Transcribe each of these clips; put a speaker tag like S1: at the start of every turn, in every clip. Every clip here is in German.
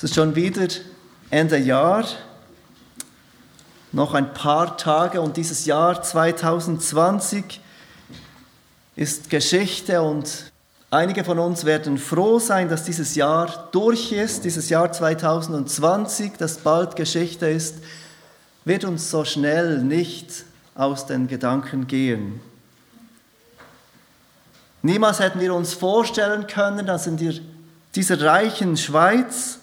S1: Es ist schon wieder Ende Jahr, noch ein paar Tage und dieses Jahr 2020 ist Geschichte und einige von uns werden froh sein, dass dieses Jahr durch ist, dieses Jahr 2020, das bald Geschichte ist, wird uns so schnell nicht aus den Gedanken gehen. Niemals hätten wir uns vorstellen können, dass in dieser reichen Schweiz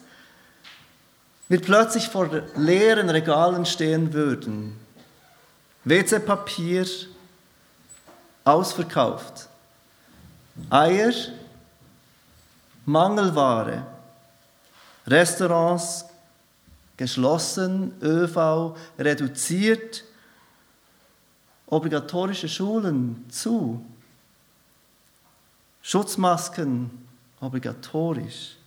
S1: wir plötzlich vor leeren Regalen stehen würden. WC-Papier ausverkauft. Eier, Mangelware. Restaurants geschlossen, ÖV reduziert, obligatorische Schulen zu, Schutzmasken obligatorisch,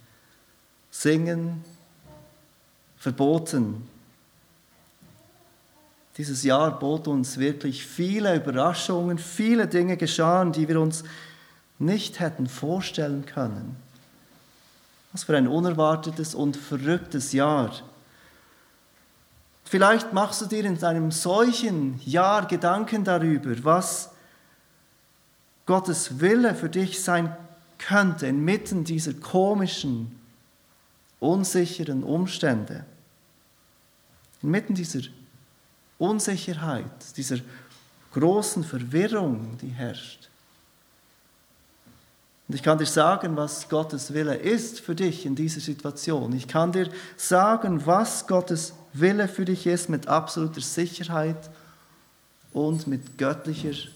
S1: Singen verboten. Dieses Jahr bot uns wirklich viele Überraschungen, viele Dinge geschahen, die wir uns nicht hätten vorstellen können. Was für ein unerwartetes und verrücktes Jahr. Vielleicht machst du dir in einem solchen Jahr Gedanken darüber, was Gottes Wille für dich sein könnte inmitten dieser komischen, unsicheren Umstände, inmitten dieser Unsicherheit, dieser großen Verwirrung, die herrscht. Und ich kann dir sagen, was Gottes Wille ist für dich in dieser Situation. Ich kann dir sagen, was Gottes Wille für dich ist mit absoluter Sicherheit und mit göttlicher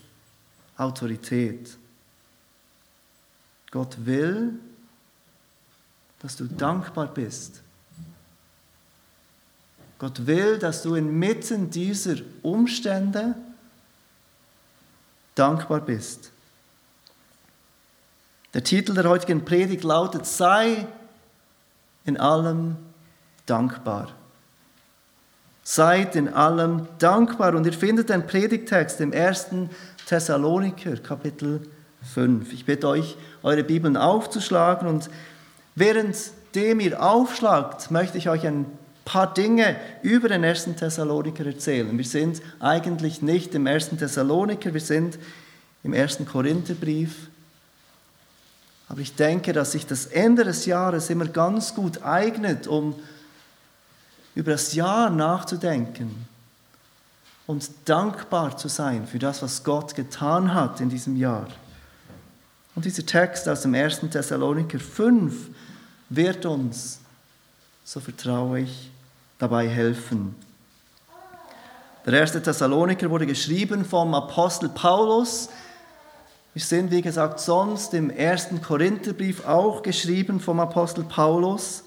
S1: Autorität. Gott will, dass du dankbar bist. Gott will, dass du inmitten dieser Umstände dankbar bist. Der Titel der heutigen Predigt lautet, sei in allem dankbar. Seid in allem dankbar. Und ihr findet den Predigtext im 1. Thessaloniker, Kapitel 5. Ich bitte euch, eure Bibeln aufzuschlagen und Währenddem ihr aufschlagt, möchte ich euch ein paar Dinge über den ersten Thessaloniker erzählen. Wir sind eigentlich nicht im ersten Thessaloniker, wir sind im ersten Korintherbrief. Aber ich denke, dass sich das Ende des Jahres immer ganz gut eignet, um über das Jahr nachzudenken und dankbar zu sein für das, was Gott getan hat in diesem Jahr. Und dieser Text aus dem 1. Thessaloniker 5 wird uns, so vertraue ich, dabei helfen. Der erste Thessaloniker wurde geschrieben vom Apostel Paulus. Wir sind, wie gesagt, sonst im ersten Korintherbrief auch geschrieben vom Apostel Paulus.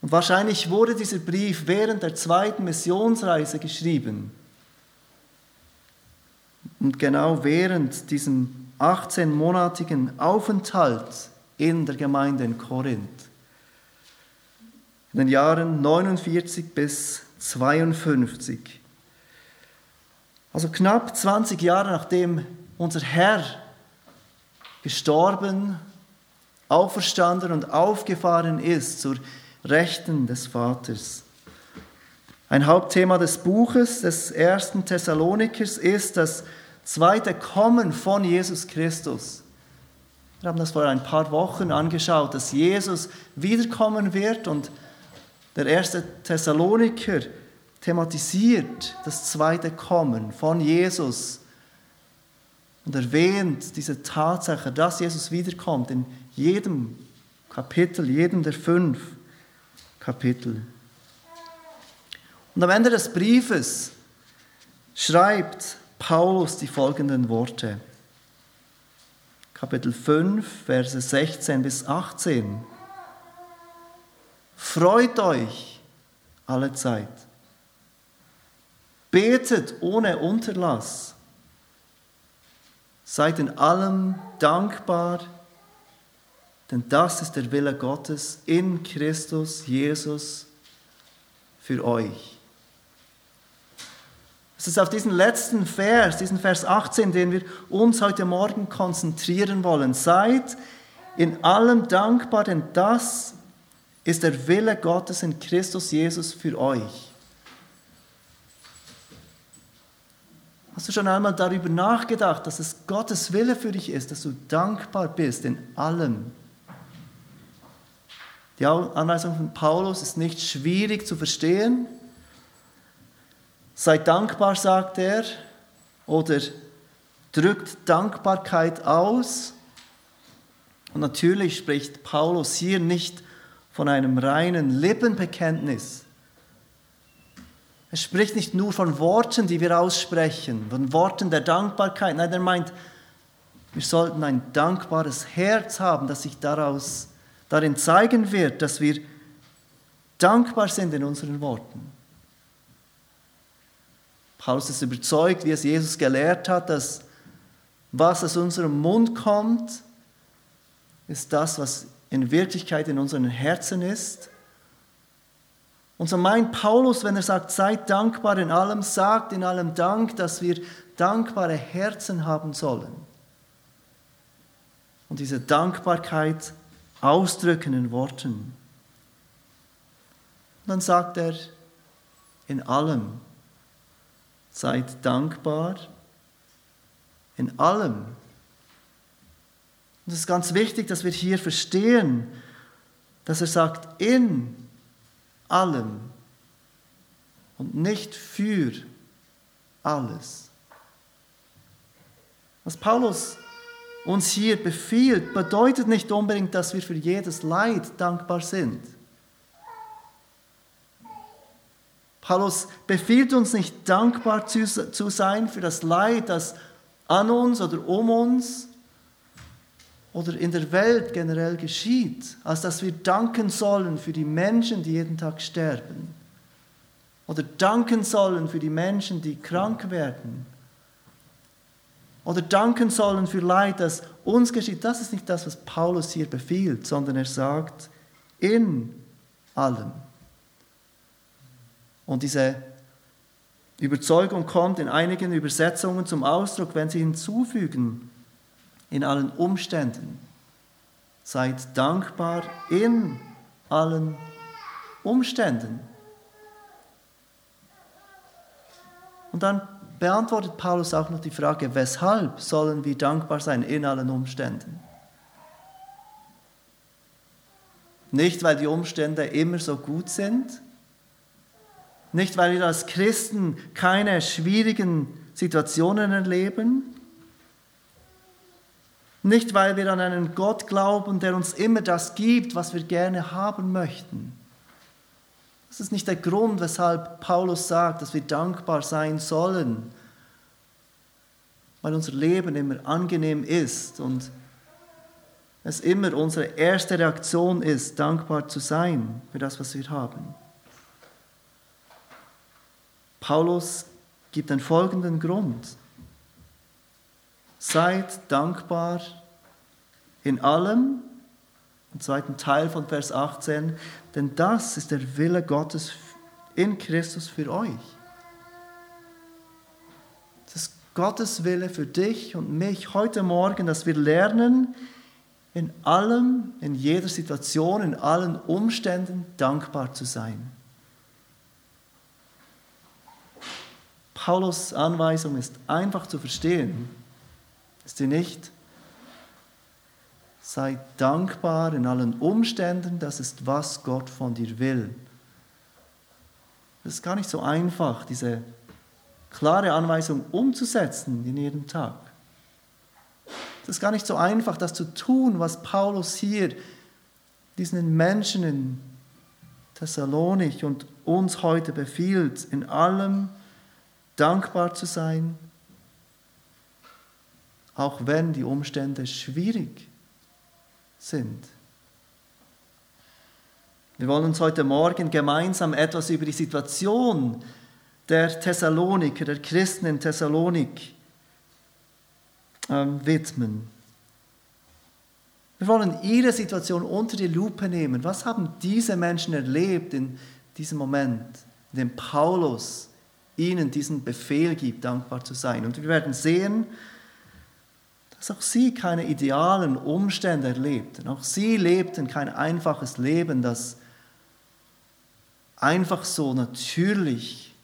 S1: Und wahrscheinlich wurde dieser Brief während der zweiten Missionsreise geschrieben. Und genau während diesem 18-monatigen Aufenthalt in der Gemeinde in Korinth. In den Jahren 49 bis 52. Also knapp 20 Jahre nachdem unser Herr gestorben, auferstanden und aufgefahren ist zur Rechten des Vaters. Ein Hauptthema des Buches des ersten Thessalonikers ist das zweite Kommen von Jesus Christus. Wir haben das vor ein paar Wochen angeschaut, dass Jesus wiederkommen wird und der erste Thessaloniker thematisiert das zweite Kommen von Jesus und erwähnt diese Tatsache, dass Jesus wiederkommt in jedem Kapitel, jedem der fünf Kapitel. Und am Ende des Briefes schreibt Paulus die folgenden Worte. Kapitel 5, Verse 16 bis 18. Freut euch alle Zeit. Betet ohne Unterlass. Seid in allem dankbar, denn das ist der Wille Gottes in Christus Jesus für euch. Es ist auf diesen letzten Vers, diesen Vers 18, den wir uns heute Morgen konzentrieren wollen. Seid in allem dankbar, denn das ist der Wille Gottes in Christus Jesus für euch. Hast du schon einmal darüber nachgedacht, dass es Gottes Wille für dich ist, dass du dankbar bist in allem? Die Anweisung von Paulus ist nicht schwierig zu verstehen. Sei dankbar, sagt er, oder drückt Dankbarkeit aus. Und natürlich spricht Paulus hier nicht von einem reinen Lippenbekenntnis. Er spricht nicht nur von Worten, die wir aussprechen, von Worten der Dankbarkeit. Nein, er meint, wir sollten ein dankbares Herz haben, das sich daraus, darin zeigen wird, dass wir dankbar sind in unseren Worten. Paulus ist überzeugt, wie es Jesus gelehrt hat, dass was aus unserem Mund kommt, ist das, was in Wirklichkeit in unseren Herzen ist. Und so meint Paulus, wenn er sagt, seid dankbar in allem, sagt in allem Dank, dass wir dankbare Herzen haben sollen. Und diese Dankbarkeit ausdrücken in Worten. Und dann sagt er, in allem seid dankbar, in allem und es ist ganz wichtig, dass wir hier verstehen, dass er sagt, in allem und nicht für alles. Was Paulus uns hier befiehlt, bedeutet nicht unbedingt, dass wir für jedes Leid dankbar sind. Paulus befiehlt uns nicht dankbar zu, sein für das Leid, das an uns oder um uns oder in der Welt generell geschieht, als dass wir danken sollen für die Menschen, die jeden Tag sterben. Oder danken sollen für die Menschen, die krank werden. Oder danken sollen für Leid, das uns geschieht. Das ist nicht das, was Paulus hier befiehlt, sondern er sagt, in allem. Und diese Überzeugung kommt in einigen Übersetzungen zum Ausdruck, wenn sie hinzufügen, in allen Umständen. Seid dankbar in allen Umständen. Und dann beantwortet Paulus auch noch die Frage, weshalb sollen wir dankbar sein in allen Umständen? Nicht, weil die Umstände immer so gut sind, nicht, weil wir als Christen keine schwierigen Situationen erleben, nicht, weil wir an einen Gott glauben, der uns immer das gibt, was wir gerne haben möchten. Das ist nicht der Grund, weshalb Paulus sagt, dass wir dankbar sein sollen, weil unser Leben immer angenehm ist und es immer unsere erste Reaktion ist, dankbar zu sein für das, was wir haben. Paulus gibt den folgenden Grund. Seid dankbar in allem, im zweiten Teil von Vers 18, denn das ist der Wille Gottes in Christus für euch. Das ist Gottes Wille für dich und mich heute Morgen, dass wir lernen, in allem, in jeder Situation, in allen Umständen dankbar zu sein. Paulus Anweisung ist einfach zu verstehen. Ist sie nicht? Sei dankbar in allen Umständen, das ist, was Gott von dir will. Es ist gar nicht so einfach, diese klare Anweisung umzusetzen in jedem Tag. Es ist gar nicht so einfach, das zu tun, was Paulus hier diesen Menschen in Thessalonik und uns heute befiehlt, in allem dankbar zu sein, auch wenn die Umstände schwierig sind. Wir wollen uns heute Morgen gemeinsam etwas über die Situation der Thessaloniker, der Christen in Thessalonik ähm, widmen. Wir wollen ihre Situation unter die Lupe nehmen. Was haben diese Menschen erlebt in diesem Moment, in dem Paulus ihnen diesen Befehl gibt, dankbar zu sein? Und wir werden sehen, dass auch sie keine idealen Umstände erlebten. Auch sie lebten kein einfaches Leben, das einfach so natürlich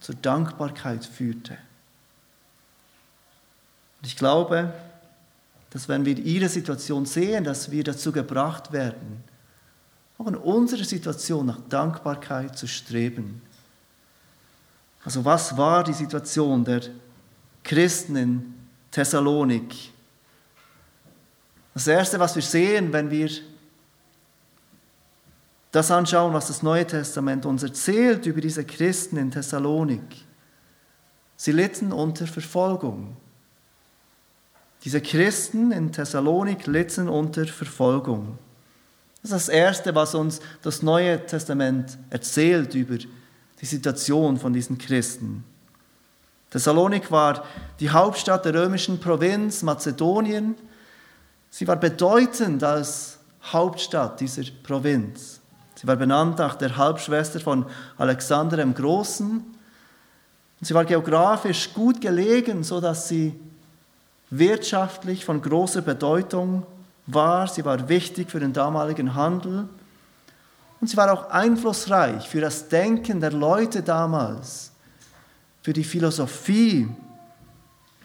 S1: zur Dankbarkeit führte. Und ich glaube, dass wenn wir ihre Situation sehen, dass wir dazu gebracht werden, auch in unserer Situation nach Dankbarkeit zu streben. Also was war die Situation der Christen in Thessalonik? Das Erste, was wir sehen, wenn wir das anschauen, was das Neue Testament uns erzählt über diese Christen in Thessalonik. Sie litten unter Verfolgung. Diese Christen in Thessalonik litten unter Verfolgung. Das ist das Erste, was uns das Neue Testament erzählt über die Situation von diesen Christen. Thessalonik war die Hauptstadt der römischen Provinz Mazedonien. Sie war bedeutend als Hauptstadt dieser Provinz. Sie war benannt nach der Halbschwester von Alexander dem Großen. Sie war geografisch gut gelegen, sodass sie wirtschaftlich von großer Bedeutung war. Sie war wichtig für den damaligen Handel. Und sie war auch einflussreich für das Denken der Leute damals, für die Philosophie,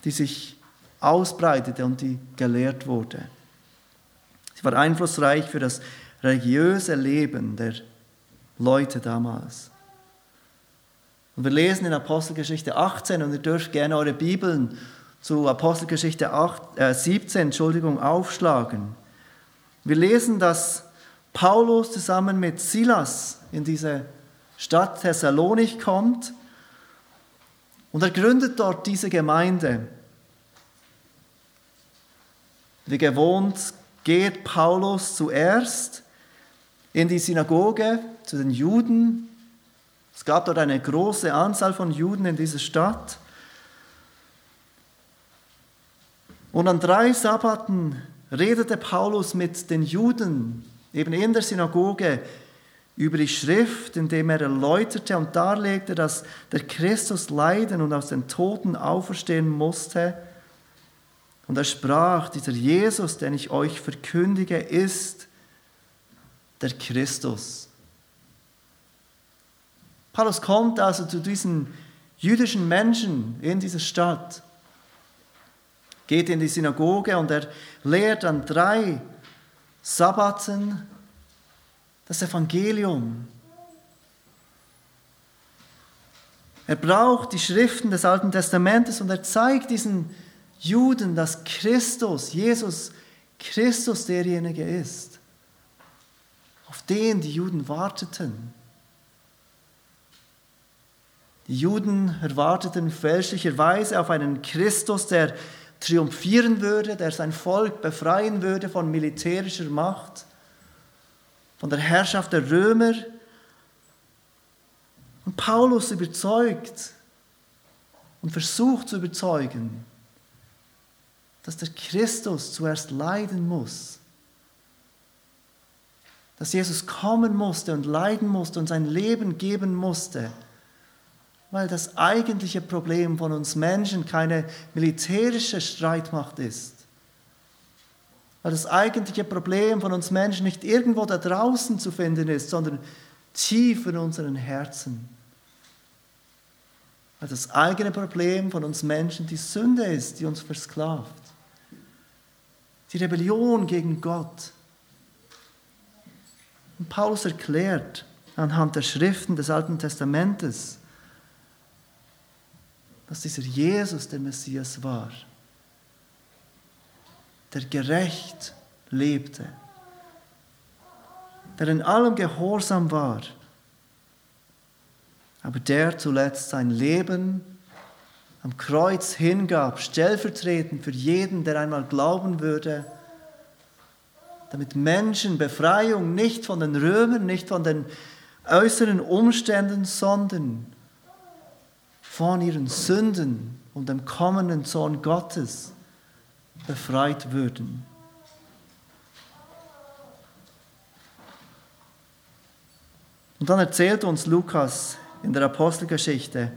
S1: die sich ausbreitete und die gelehrt wurde. Sie war einflussreich für das religiöse Leben der Leute damals. Und wir lesen in Apostelgeschichte 18 und ihr dürft gerne eure Bibeln zu Apostelgeschichte 8, äh 17 Entschuldigung, aufschlagen. Wir lesen, dass Paulus zusammen mit Silas in diese Stadt Thessalonik kommt und er gründet dort diese Gemeinde. Wie gewohnt geht Paulus zuerst in die Synagoge zu den Juden. Es gab dort eine große Anzahl von Juden in dieser Stadt. Und an drei Sabbaten redete Paulus mit den Juden, eben in der Synagoge, über die Schrift, indem er erläuterte und darlegte, dass der Christus leiden und aus den Toten auferstehen musste. Und er sprach, dieser Jesus, den ich euch verkündige, ist der Christus. Paulus kommt also zu diesen jüdischen Menschen in dieser Stadt geht in die Synagoge und er lehrt an drei Sabbaten das Evangelium. Er braucht die Schriften des Alten Testamentes und er zeigt diesen Juden, dass Christus, Jesus Christus derjenige ist, auf den die Juden warteten. Die Juden erwarteten fälschlicherweise auf einen Christus, der triumphieren würde, der sein Volk befreien würde von militärischer Macht, von der Herrschaft der Römer. Und Paulus überzeugt und versucht zu überzeugen, dass der Christus zuerst leiden muss, dass Jesus kommen musste und leiden musste und sein Leben geben musste weil das eigentliche Problem von uns Menschen keine militärische Streitmacht ist. Weil das eigentliche Problem von uns Menschen nicht irgendwo da draußen zu finden ist, sondern tief in unseren Herzen. Weil das eigene Problem von uns Menschen die Sünde ist, die uns versklavt. Die Rebellion gegen Gott. Und Paulus erklärt anhand der Schriften des Alten Testamentes, dass dieser Jesus der Messias war, der gerecht lebte, der in allem gehorsam war, aber der zuletzt sein Leben am Kreuz hingab, stellvertretend für jeden, der einmal glauben würde, damit Menschen Befreiung nicht von den Römern, nicht von den äußeren Umständen, sondern von ihren Sünden und dem kommenden Sohn Gottes befreit würden. Und dann erzählt uns Lukas in der Apostelgeschichte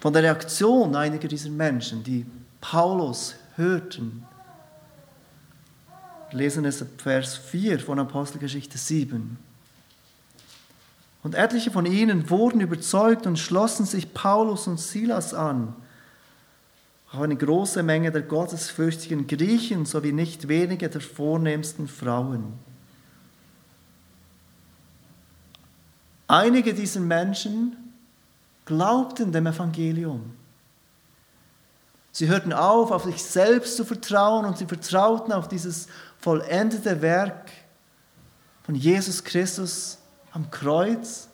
S1: von der Reaktion einiger dieser Menschen, die Paulus hörten. Wir lesen es ab Vers 4 von Apostelgeschichte 7. Und etliche von ihnen wurden überzeugt und schlossen sich Paulus und Silas an. Auch eine große Menge der gottesfürchtigen Griechen sowie nicht wenige der vornehmsten Frauen. Einige dieser Menschen glaubten dem Evangelium. Sie hörten auf, auf sich selbst zu vertrauen und sie vertrauten auf dieses vollendete Werk von Jesus Christus am Kreuz.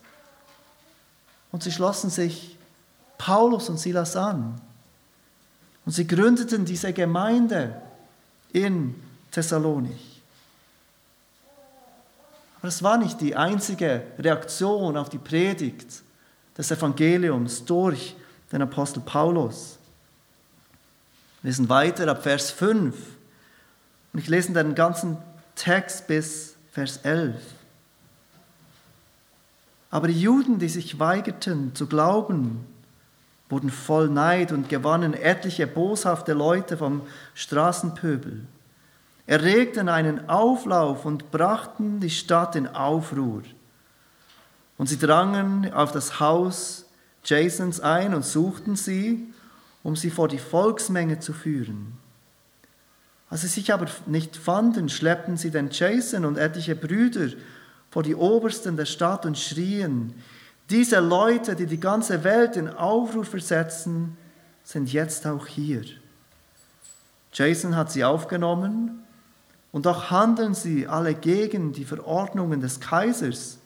S1: Und sie schlossen sich Paulus und Silas an. Und sie gründeten diese Gemeinde in Thessalonich. Aber es war nicht die einzige Reaktion auf die Predigt des Evangeliums durch den Apostel Paulus. Wir lesen weiter ab Vers 5. Und ich lese den ganzen Text bis Vers 11. Aber die Juden, die sich weigerten zu glauben, wurden voll Neid und gewannen etliche boshafte Leute vom Straßenpöbel, erregten einen Auflauf und brachten die Stadt in Aufruhr. Und sie drangen auf das Haus Jasons ein und suchten sie um sie vor die Volksmenge zu führen. Als sie sich aber nicht fanden, schleppten sie den Jason und etliche Brüder vor die Obersten der Stadt und schrien, diese Leute, die die ganze Welt in Aufruhr versetzen, sind jetzt auch hier. Jason hat sie aufgenommen und doch handeln sie alle gegen die Verordnungen des Kaisers,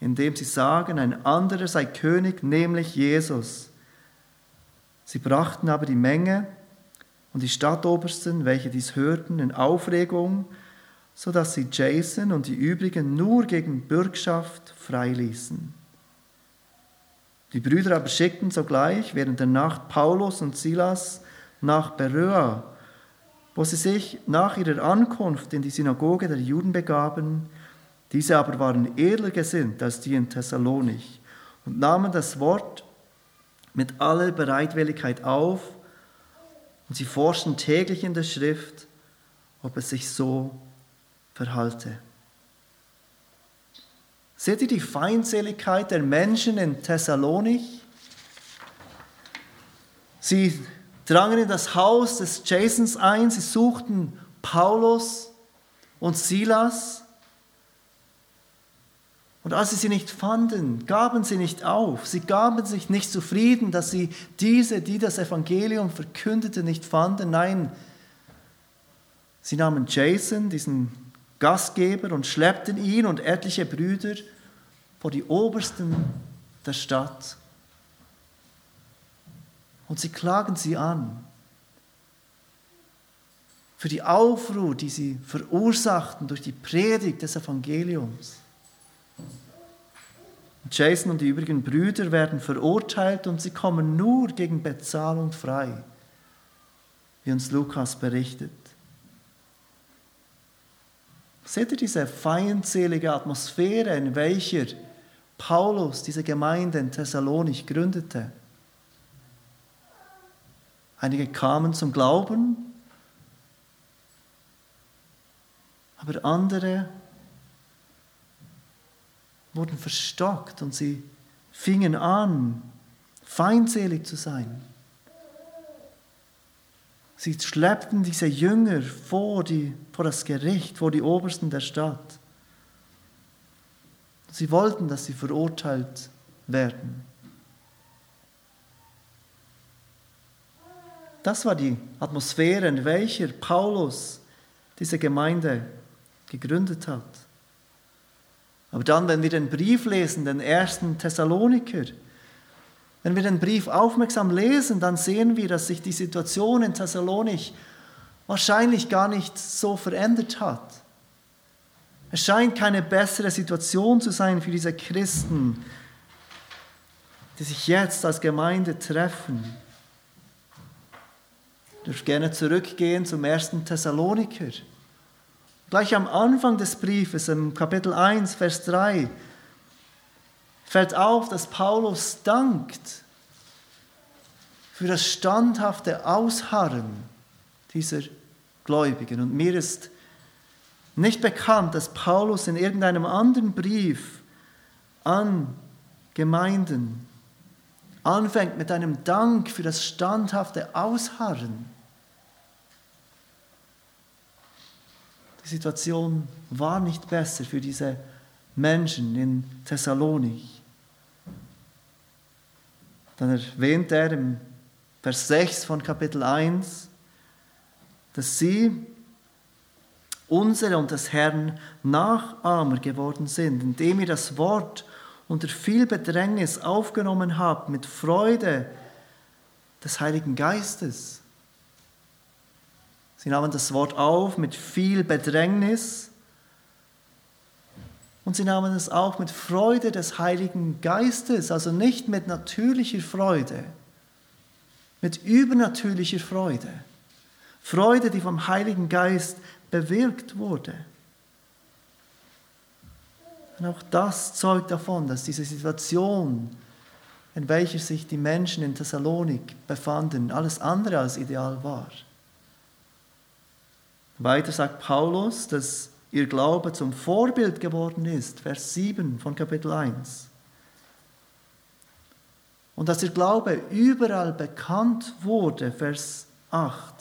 S1: indem sie sagen, ein anderer sei König, nämlich Jesus. Sie brachten aber die Menge und die Stadtobersten, welche dies hörten, in Aufregung, so dass sie Jason und die übrigen nur gegen Bürgschaft freiließen. Die Brüder aber schickten sogleich während der Nacht Paulus und Silas nach Beröa, wo sie sich nach ihrer Ankunft in die Synagoge der Juden begaben. Diese aber waren edler gesinnt als die in Thessalonich und nahmen das Wort mit aller Bereitwilligkeit auf und sie forschen täglich in der Schrift, ob es sich so verhalte. Seht ihr die Feindseligkeit der Menschen in Thessalonich? Sie drangen in das Haus des Jasons ein, sie suchten Paulus und Silas und als sie sie nicht fanden, gaben sie nicht auf. Sie gaben sich nicht zufrieden, dass sie diese, die das Evangelium verkündeten, nicht fanden. Nein, sie nahmen Jason, diesen Gastgeber, und schleppten ihn und etliche Brüder vor die Obersten der Stadt. Und sie klagen sie an für die Aufruhr, die sie verursachten durch die Predigt des Evangeliums. Jason und die übrigen Brüder werden verurteilt und sie kommen nur gegen Bezahlung frei, wie uns Lukas berichtet. Seht ihr diese feindselige Atmosphäre, in welcher Paulus diese Gemeinde in Thessalonich gründete? Einige kamen zum Glauben, aber andere wurden verstockt und sie fingen an, feindselig zu sein. Sie schleppten diese Jünger vor, die, vor das Gericht, vor die Obersten der Stadt. Sie wollten, dass sie verurteilt werden. Das war die Atmosphäre, in welcher Paulus diese Gemeinde gegründet hat. Aber dann, wenn wir den Brief lesen, den ersten Thessaloniker, wenn wir den Brief aufmerksam lesen, dann sehen wir, dass sich die Situation in Thessalonich wahrscheinlich gar nicht so verändert hat. Es scheint keine bessere Situation zu sein für diese Christen, die sich jetzt als Gemeinde treffen. Ich dürfte gerne zurückgehen zum ersten Thessaloniker. Gleich am Anfang des Briefes, im Kapitel 1, Vers 3, fällt auf, dass Paulus dankt für das standhafte Ausharren dieser Gläubigen. Und mir ist nicht bekannt, dass Paulus in irgendeinem anderen Brief an Gemeinden anfängt mit einem Dank für das standhafte Ausharren. Die Situation war nicht besser für diese Menschen in Thessalonik. Dann erwähnt er im Vers 6 von Kapitel 1, dass sie unsere und des Herrn Nachahmer geworden sind, indem ihr das Wort unter viel Bedrängnis aufgenommen habt, mit Freude des Heiligen Geistes. Sie nahmen das Wort auf mit viel Bedrängnis und sie nahmen es auch mit Freude des Heiligen Geistes, also nicht mit natürlicher Freude, mit übernatürlicher Freude. Freude, die vom Heiligen Geist bewirkt wurde. Und auch das zeugt davon, dass diese Situation, in welcher sich die Menschen in Thessalonik befanden, alles andere als ideal war. Weiter sagt Paulus, dass ihr Glaube zum Vorbild geworden ist, Vers 7 von Kapitel 1. Und dass ihr Glaube überall bekannt wurde, Vers 8.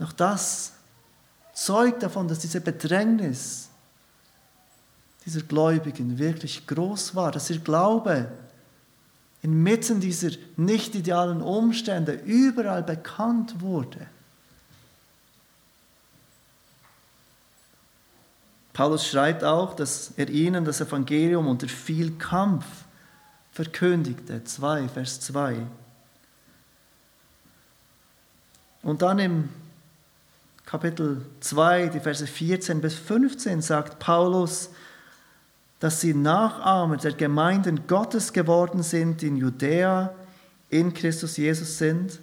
S1: Auch das zeugt davon, dass diese Bedrängnis dieser Gläubigen wirklich groß war, dass ihr Glaube inmitten dieser nicht idealen Umstände überall bekannt wurde. Paulus schreibt auch, dass er ihnen das Evangelium unter viel Kampf verkündigte. 2, Vers 2. Und dann im Kapitel 2, die Verse 14 bis 15 sagt Paulus, dass sie Nachahmer der Gemeinden Gottes geworden sind, die in Judäa in Christus Jesus sind,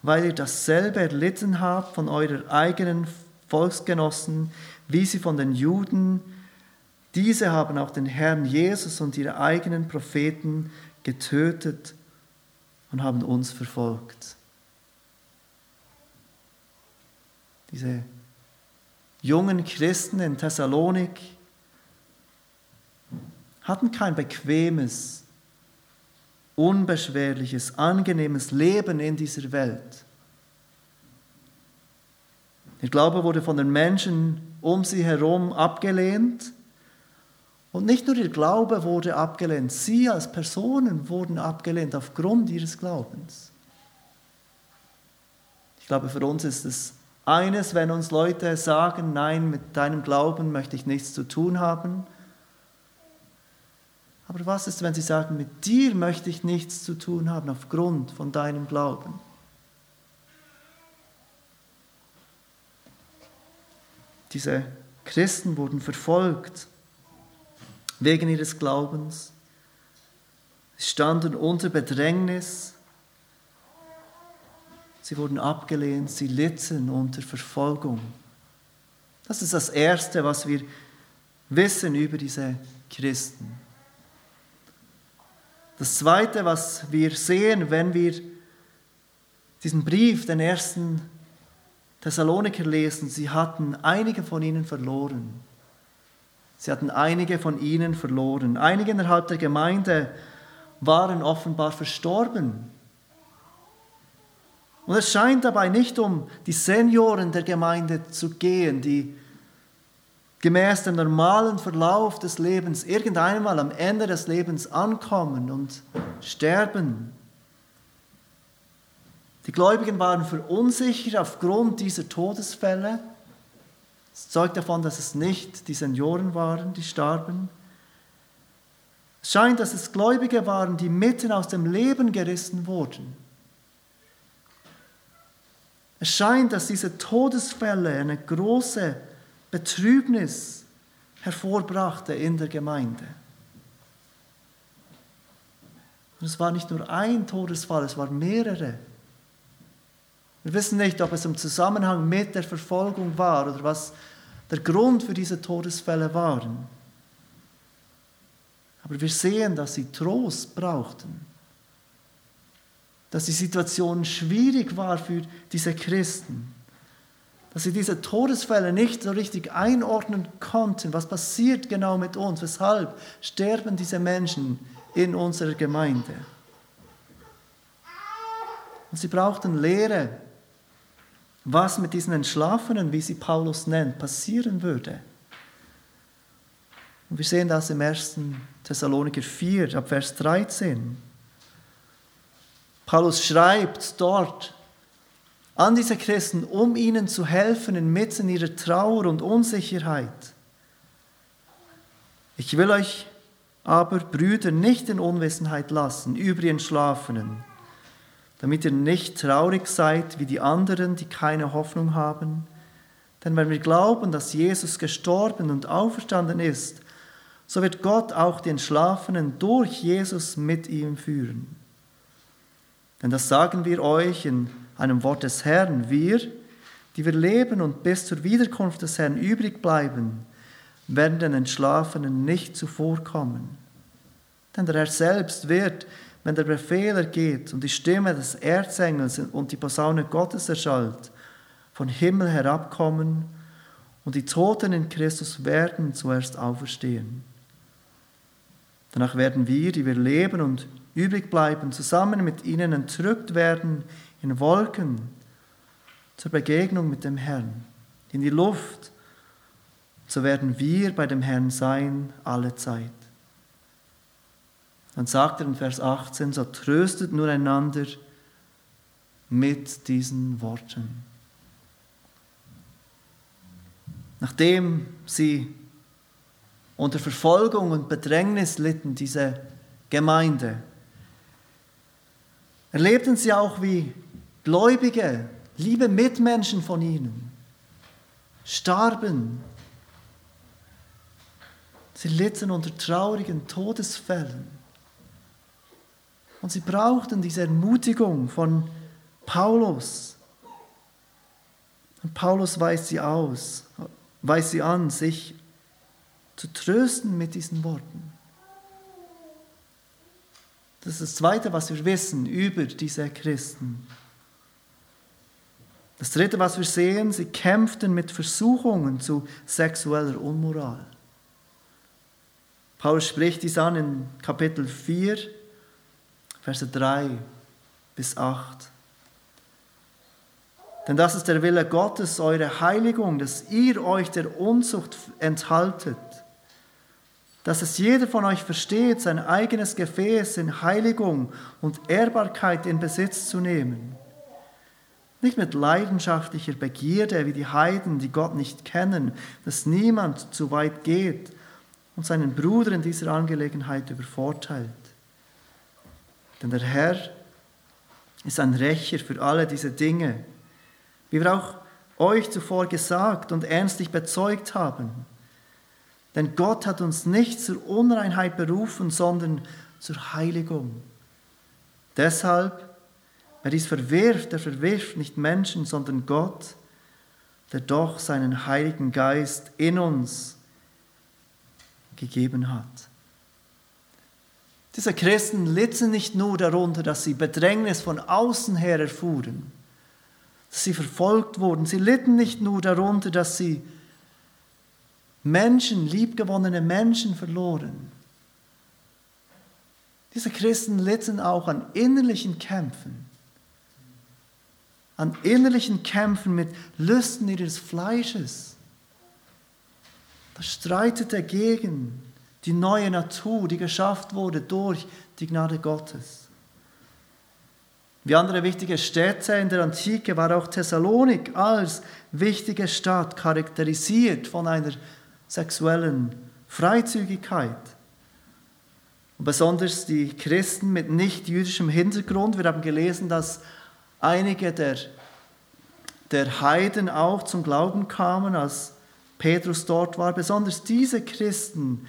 S1: weil ihr dasselbe erlitten habt von eurer eigenen Volksgenossen, wie sie von den Juden. Diese haben auch den Herrn Jesus und ihre eigenen Propheten getötet und haben uns verfolgt. Diese jungen Christen in Thessalonik hatten kein bequemes, unbeschwerliches, angenehmes Leben in dieser Welt. Der Glaube wurde von den Menschen um sie herum abgelehnt. Und nicht nur ihr Glaube wurde abgelehnt, sie als Personen wurden abgelehnt aufgrund ihres Glaubens. Ich glaube, für uns ist es eines, wenn uns Leute sagen, nein, mit deinem Glauben möchte ich nichts zu tun haben. Aber was ist, wenn sie sagen, mit dir möchte ich nichts zu tun haben aufgrund von deinem Glauben? Diese Christen wurden verfolgt wegen ihres Glaubens. Sie standen unter Bedrängnis. Sie wurden abgelehnt. Sie litten unter Verfolgung. Das ist das Erste, was wir wissen über diese Christen. Das Zweite, was wir sehen, wenn wir diesen Brief, den ersten Thessaloniker lesen, sie hatten einige von ihnen verloren. Sie hatten einige von ihnen verloren. Einige innerhalb der Gemeinde waren offenbar verstorben. Und es scheint dabei nicht um die Senioren der Gemeinde zu gehen, die gemäß dem normalen Verlauf des Lebens irgendeinmal am Ende des Lebens ankommen und sterben. Die Gläubigen waren verunsichert aufgrund dieser Todesfälle. Es zeugt davon, dass es nicht die Senioren waren, die starben. Es scheint, dass es Gläubige waren, die mitten aus dem Leben gerissen wurden. Es scheint, dass diese Todesfälle eine große Betrübnis hervorbrachte in der Gemeinde. Und es war nicht nur ein Todesfall, es waren mehrere. Wir wissen nicht, ob es im Zusammenhang mit der Verfolgung war oder was der Grund für diese Todesfälle waren. Aber wir sehen, dass sie Trost brauchten. Dass die Situation schwierig war für diese Christen. dass sie diese Todesfälle nicht so richtig einordnen konnten. Was passiert genau mit uns? Weshalb sterben diese Menschen in unserer Gemeinde? Und sie brauchten Lehre, was mit diesen Entschlafenen, wie sie Paulus nennt, passieren würde. Und wir sehen das im 1. Thessaloniker 4, ab Vers 13. Paulus schreibt dort an diese Christen, um ihnen zu helfen inmitten ihrer Trauer und Unsicherheit. Ich will euch aber, Brüder, nicht in Unwissenheit lassen über die Entschlafenen, damit ihr nicht traurig seid wie die anderen, die keine Hoffnung haben. Denn wenn wir glauben, dass Jesus gestorben und auferstanden ist, so wird Gott auch die Entschlafenen durch Jesus mit ihm führen. Denn das sagen wir euch in einem Wort des Herrn, wir, die wir leben und bis zur Wiederkunft des Herrn übrig bleiben, werden den Entschlafenen nicht zuvorkommen. Denn der Herr selbst wird, wenn der Befehl ergeht und die Stimme des Erzengels und die Posaune Gottes erschallt, von Himmel herabkommen und die Toten in Christus werden zuerst auferstehen. Danach werden wir, die wir leben und übrig bleiben, zusammen mit ihnen entrückt werden in Wolken zur Begegnung mit dem Herrn, in die Luft. So werden wir bei dem Herrn sein alle Zeit. Dann sagt er in Vers 18, so tröstet nur einander mit diesen Worten. Nachdem sie unter Verfolgung und Bedrängnis litten, diese Gemeinde, erlebten sie auch, wie Gläubige, liebe Mitmenschen von ihnen, starben. Sie litten unter traurigen Todesfällen. Und sie brauchten diese Ermutigung von Paulus. Und Paulus weist sie aus, weist sie an, sich zu trösten mit diesen Worten. Das ist das Zweite, was wir wissen über diese Christen. Das Dritte, was wir sehen, sie kämpften mit Versuchungen zu sexueller Unmoral. Paulus spricht dies an in Kapitel 4, Verse 3 bis 8. Denn das ist der Wille Gottes, eure Heiligung, dass ihr euch der Unzucht enthaltet dass es jeder von euch versteht, sein eigenes Gefäß in Heiligung und Ehrbarkeit in Besitz zu nehmen. Nicht mit leidenschaftlicher Begierde wie die Heiden, die Gott nicht kennen, dass niemand zu weit geht und seinen Bruder in dieser Angelegenheit übervorteilt. Denn der Herr ist ein Rächer für alle diese Dinge, wie wir auch euch zuvor gesagt und ernstlich bezeugt haben. Denn Gott hat uns nicht zur Unreinheit berufen, sondern zur Heiligung. Deshalb, wer dies verwirft, der verwirft nicht Menschen, sondern Gott, der doch seinen Heiligen Geist in uns gegeben hat. Diese Christen litten nicht nur darunter, dass sie Bedrängnis von außen her erfuhren, dass sie verfolgt wurden. Sie litten nicht nur darunter, dass sie Menschen, liebgewonnene Menschen verloren. Diese Christen litten auch an innerlichen Kämpfen, an innerlichen Kämpfen mit Lüsten ihres Fleisches. Das streitete gegen die neue Natur, die geschafft wurde durch die Gnade Gottes. Wie andere wichtige Städte in der Antike war auch Thessalonik als wichtige Stadt charakterisiert von einer sexuellen Freizügigkeit. Und besonders die Christen mit nicht-jüdischem Hintergrund. Wir haben gelesen, dass einige der, der Heiden auch zum Glauben kamen, als Petrus dort war. Besonders diese Christen,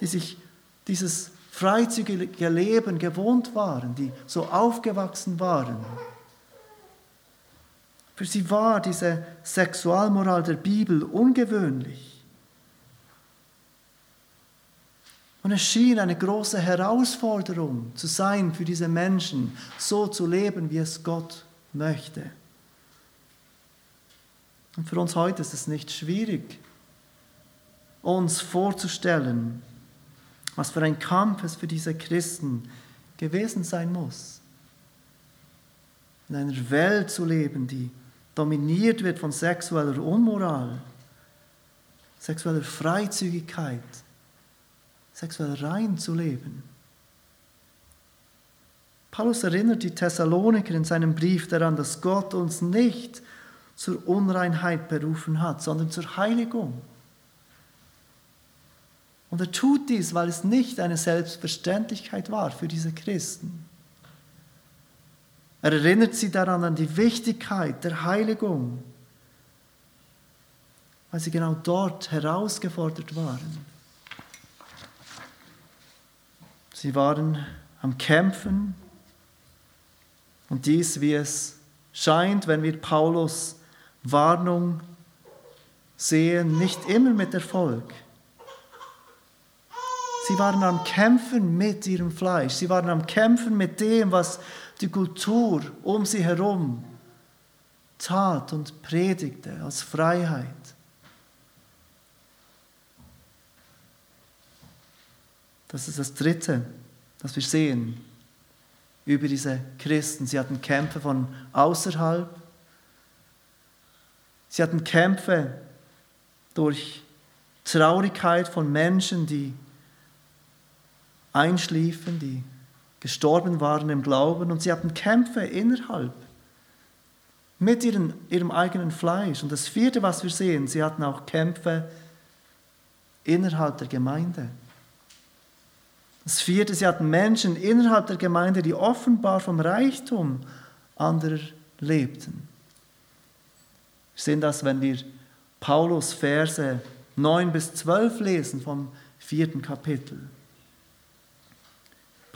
S1: die sich dieses freizügige Leben gewohnt waren, die so aufgewachsen waren. Für sie war diese Sexualmoral der Bibel ungewöhnlich. Und es schien eine große Herausforderung zu sein für diese Menschen, so zu leben, wie es Gott möchte. Und für uns heute ist es nicht schwierig, uns vorzustellen, was für ein Kampf es für diese Christen gewesen sein muss. In einer Welt zu leben, die dominiert wird von sexueller Unmoral, sexueller Freizügigkeit, sexueller Rein zu leben. Paulus erinnert die Thessaloniker in seinem Brief daran, dass Gott uns nicht zur Unreinheit berufen hat, sondern zur Heiligung. Und er tut dies, weil es nicht eine Selbstverständlichkeit war für diese Christen. Er erinnert sie daran an die Wichtigkeit der Heiligung, weil sie genau dort herausgefordert waren. Sie waren am Kämpfen und dies, wie es scheint, wenn wir Paulus Warnung sehen, nicht immer mit Erfolg. Sie waren am Kämpfen mit ihrem Fleisch. Sie waren am Kämpfen mit dem, was die Kultur um sie herum tat und predigte als Freiheit. Das ist das Dritte, das wir sehen über diese Christen. Sie hatten Kämpfe von außerhalb. Sie hatten Kämpfe durch Traurigkeit von Menschen, die einschliefen, die gestorben waren im Glauben und sie hatten Kämpfe innerhalb mit ihren, ihrem eigenen Fleisch. Und das vierte, was wir sehen, sie hatten auch Kämpfe innerhalb der Gemeinde. Das vierte, sie hatten Menschen innerhalb der Gemeinde, die offenbar vom Reichtum anderer lebten. Wir sehen das, wenn wir Paulus Verse 9 bis 12 lesen vom vierten Kapitel.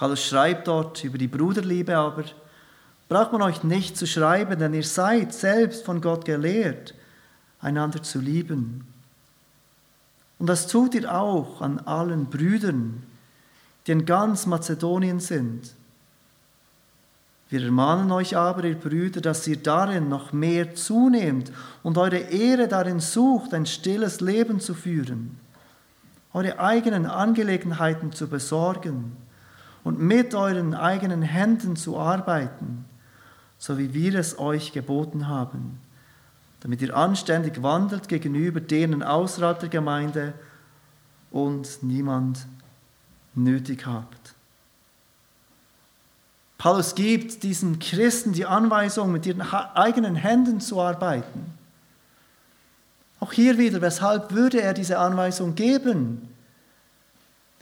S1: Paulus schreibt dort über die Bruderliebe aber, braucht man euch nicht zu schreiben, denn ihr seid selbst von Gott gelehrt, einander zu lieben. Und das tut ihr auch an allen Brüdern, die in ganz Mazedonien sind. Wir ermahnen euch aber, ihr Brüder, dass ihr darin noch mehr zunehmt und eure Ehre darin sucht, ein stilles Leben zu führen, eure eigenen Angelegenheiten zu besorgen und mit euren eigenen Händen zu arbeiten, so wie wir es euch geboten haben, damit ihr anständig wandelt gegenüber denen außerhalb der Gemeinde und niemand nötig habt. Paulus gibt diesen Christen die Anweisung, mit ihren eigenen Händen zu arbeiten. Auch hier wieder, weshalb würde er diese Anweisung geben?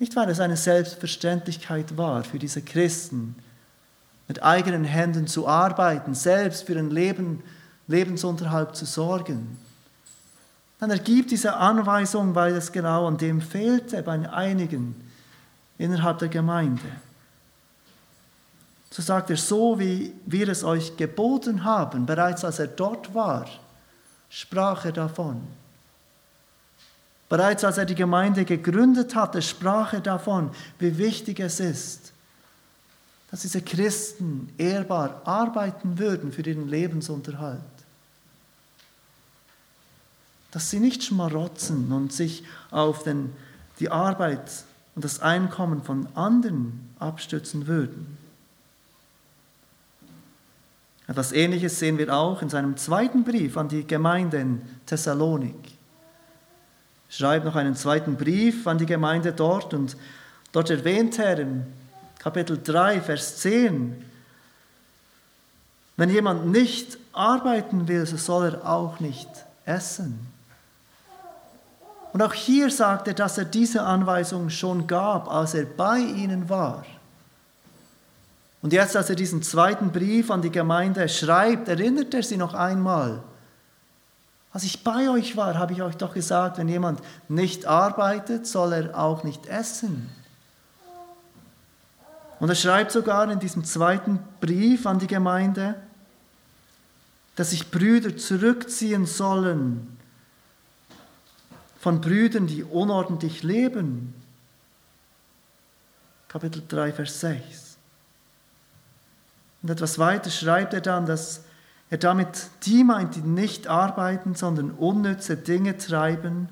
S1: Nicht, weil es eine Selbstverständlichkeit war für diese Christen, mit eigenen Händen zu arbeiten, selbst für den Leben, Lebensunterhalt zu sorgen. Dann ergibt diese Anweisung, weil es genau an dem fehlte bei einigen innerhalb der Gemeinde. So sagt er, so wie wir es euch geboten haben, bereits als er dort war, sprach er davon. Bereits als er die Gemeinde gegründet hatte, sprach er davon, wie wichtig es ist, dass diese Christen ehrbar arbeiten würden für ihren Lebensunterhalt. Dass sie nicht schmarotzen und sich auf den, die Arbeit und das Einkommen von anderen abstützen würden. Etwas Ähnliches sehen wir auch in seinem zweiten Brief an die Gemeinde in Thessalonik schreibt noch einen zweiten Brief an die Gemeinde dort und dort erwähnt er im Kapitel 3, Vers 10, wenn jemand nicht arbeiten will, so soll er auch nicht essen. Und auch hier sagt er, dass er diese Anweisung schon gab, als er bei ihnen war. Und jetzt, als er diesen zweiten Brief an die Gemeinde schreibt, erinnert er sie noch einmal als ich bei euch war, habe ich euch doch gesagt, wenn jemand nicht arbeitet, soll er auch nicht essen. Und er schreibt sogar in diesem zweiten Brief an die Gemeinde, dass sich Brüder zurückziehen sollen von Brüdern, die unordentlich leben. Kapitel 3, Vers 6. Und etwas weiter schreibt er dann, dass er damit die meint, die nicht arbeiten, sondern unnütze Dinge treiben.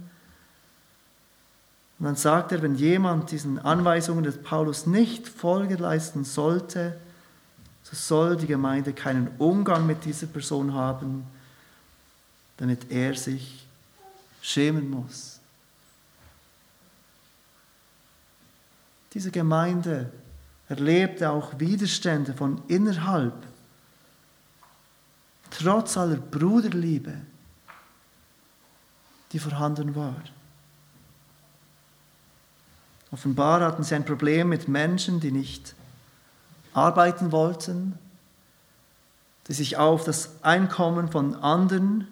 S1: Und dann sagt er, wenn jemand diesen Anweisungen des Paulus nicht Folge leisten sollte, so soll die Gemeinde keinen Umgang mit dieser Person haben, damit er sich schämen muss. Diese Gemeinde erlebte auch Widerstände von innerhalb trotz aller Bruderliebe, die vorhanden war. Offenbar hatten sie ein Problem mit Menschen, die nicht arbeiten wollten, die sich auf das Einkommen von anderen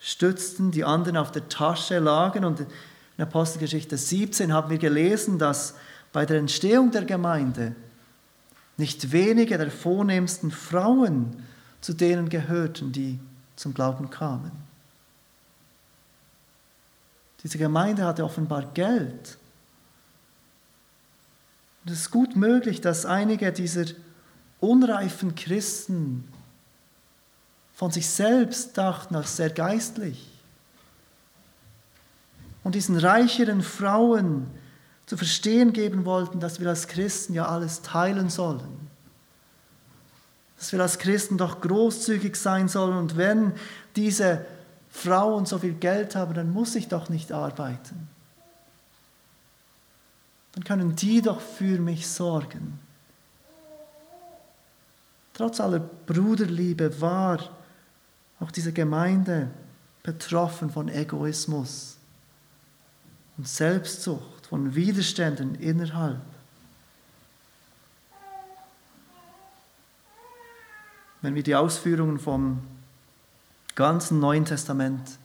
S1: stützten, die anderen auf der Tasche lagen. Und in Apostelgeschichte 17 haben wir gelesen, dass bei der Entstehung der Gemeinde nicht wenige der vornehmsten Frauen zu denen gehörten, die zum Glauben kamen. Diese Gemeinde hatte offenbar Geld. Und es ist gut möglich, dass einige dieser unreifen Christen von sich selbst dachten als sehr geistlich. Und diesen reicheren Frauen zu verstehen geben wollten, dass wir als Christen ja alles teilen sollen dass wir als Christen doch großzügig sein sollen und wenn diese Frauen so viel Geld haben, dann muss ich doch nicht arbeiten. Dann können die doch für mich sorgen. Trotz aller Bruderliebe war auch diese Gemeinde betroffen von Egoismus und Selbstsucht, von Widerständen innerhalb. Wenn wir die Ausführungen vom ganzen Neuen Testament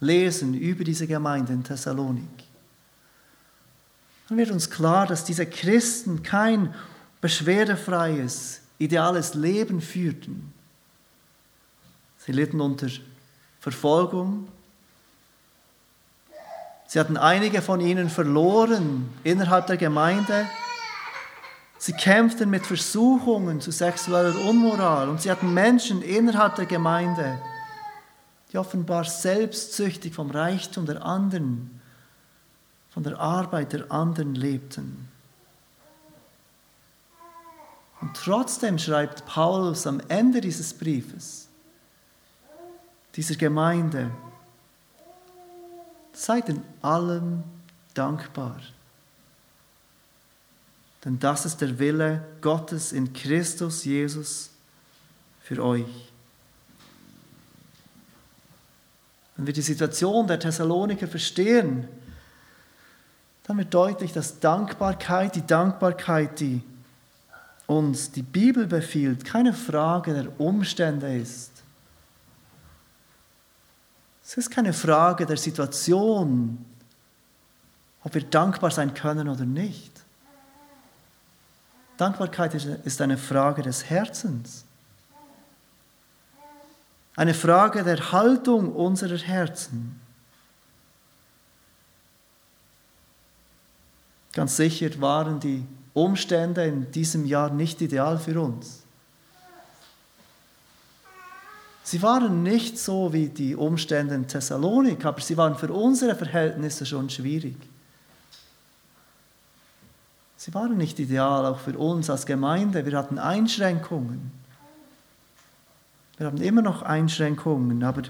S1: lesen über diese Gemeinde in Thessalonik, dann wird uns klar, dass diese Christen kein beschwerdefreies, ideales Leben führten. Sie litten unter Verfolgung. Sie hatten einige von ihnen verloren innerhalb der Gemeinde. Sie kämpften mit Versuchungen zu sexueller Unmoral und sie hatten Menschen innerhalb der Gemeinde, die offenbar selbstsüchtig vom Reichtum der anderen, von der Arbeit der anderen lebten. Und trotzdem schreibt Paulus am Ende dieses Briefes, dieser Gemeinde, seid in allem dankbar. Denn das ist der Wille Gottes in Christus Jesus für euch. Wenn wir die Situation der Thessaloniker verstehen, dann wird deutlich, dass Dankbarkeit, die Dankbarkeit, die uns die Bibel befiehlt, keine Frage der Umstände ist. Es ist keine Frage der Situation, ob wir dankbar sein können oder nicht. Dankbarkeit ist eine Frage des Herzens. Eine Frage der Haltung unserer Herzen. Ganz sicher waren die Umstände in diesem Jahr nicht ideal für uns. Sie waren nicht so wie die Umstände in Thessalonik, aber sie waren für unsere Verhältnisse schon schwierig. Sie waren nicht ideal, auch für uns als Gemeinde. Wir hatten Einschränkungen. Wir haben immer noch Einschränkungen, aber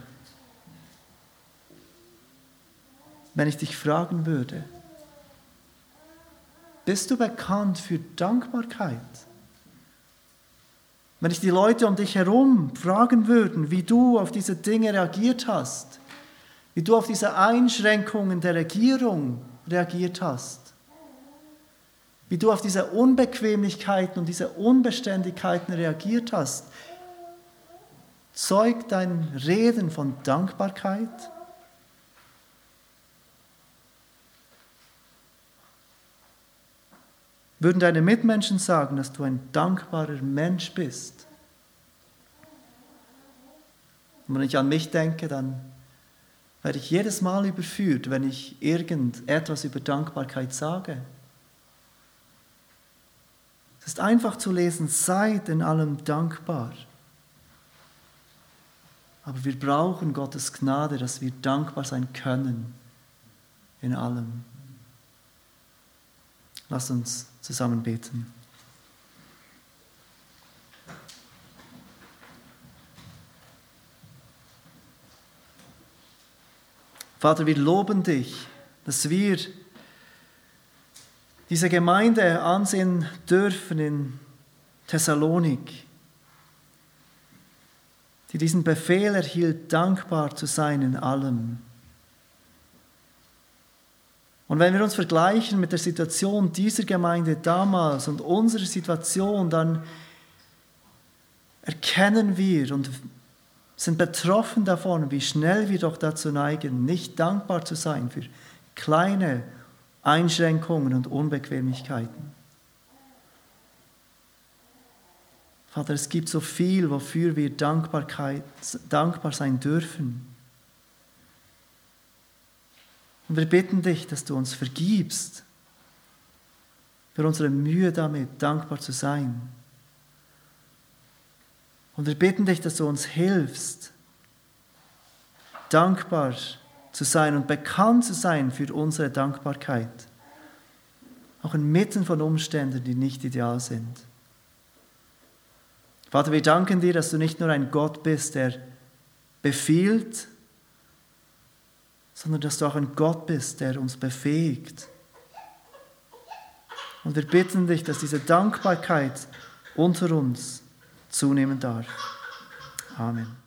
S1: wenn ich dich fragen würde, bist du bekannt für Dankbarkeit? Wenn ich die Leute um dich herum fragen würden, wie du auf diese Dinge reagiert hast, wie du auf diese Einschränkungen der Regierung reagiert hast, wie du auf diese Unbequemlichkeiten und diese Unbeständigkeiten reagiert hast, zeugt dein Reden von Dankbarkeit? Würden deine Mitmenschen sagen, dass du ein dankbarer Mensch bist? Und wenn ich an mich denke, dann werde ich jedes Mal überführt, wenn ich irgendetwas über Dankbarkeit sage. Es ist einfach zu lesen, seid in allem dankbar. Aber wir brauchen Gottes Gnade, dass wir dankbar sein können in allem. Lasst uns zusammen beten. Vater, wir loben dich, dass wir diese Gemeinde ansehen dürfen in Thessalonik, die diesen Befehl erhielt, dankbar zu sein in allem. Und wenn wir uns vergleichen mit der Situation dieser Gemeinde damals und unserer Situation, dann erkennen wir und sind betroffen davon, wie schnell wir doch dazu neigen, nicht dankbar zu sein für kleine Einschränkungen und Unbequemlichkeiten. Vater, es gibt so viel, wofür wir Dankbarkeit, dankbar sein dürfen. Und wir bitten dich, dass du uns vergibst für unsere Mühe damit, dankbar zu sein. Und wir bitten dich, dass du uns hilfst, dankbar zu sein und bekannt zu sein für unsere Dankbarkeit, auch inmitten von Umständen, die nicht ideal sind. Vater, wir danken dir, dass du nicht nur ein Gott bist, der befiehlt, sondern dass du auch ein Gott bist, der uns befähigt. Und wir bitten dich, dass diese Dankbarkeit unter uns zunehmen darf. Amen.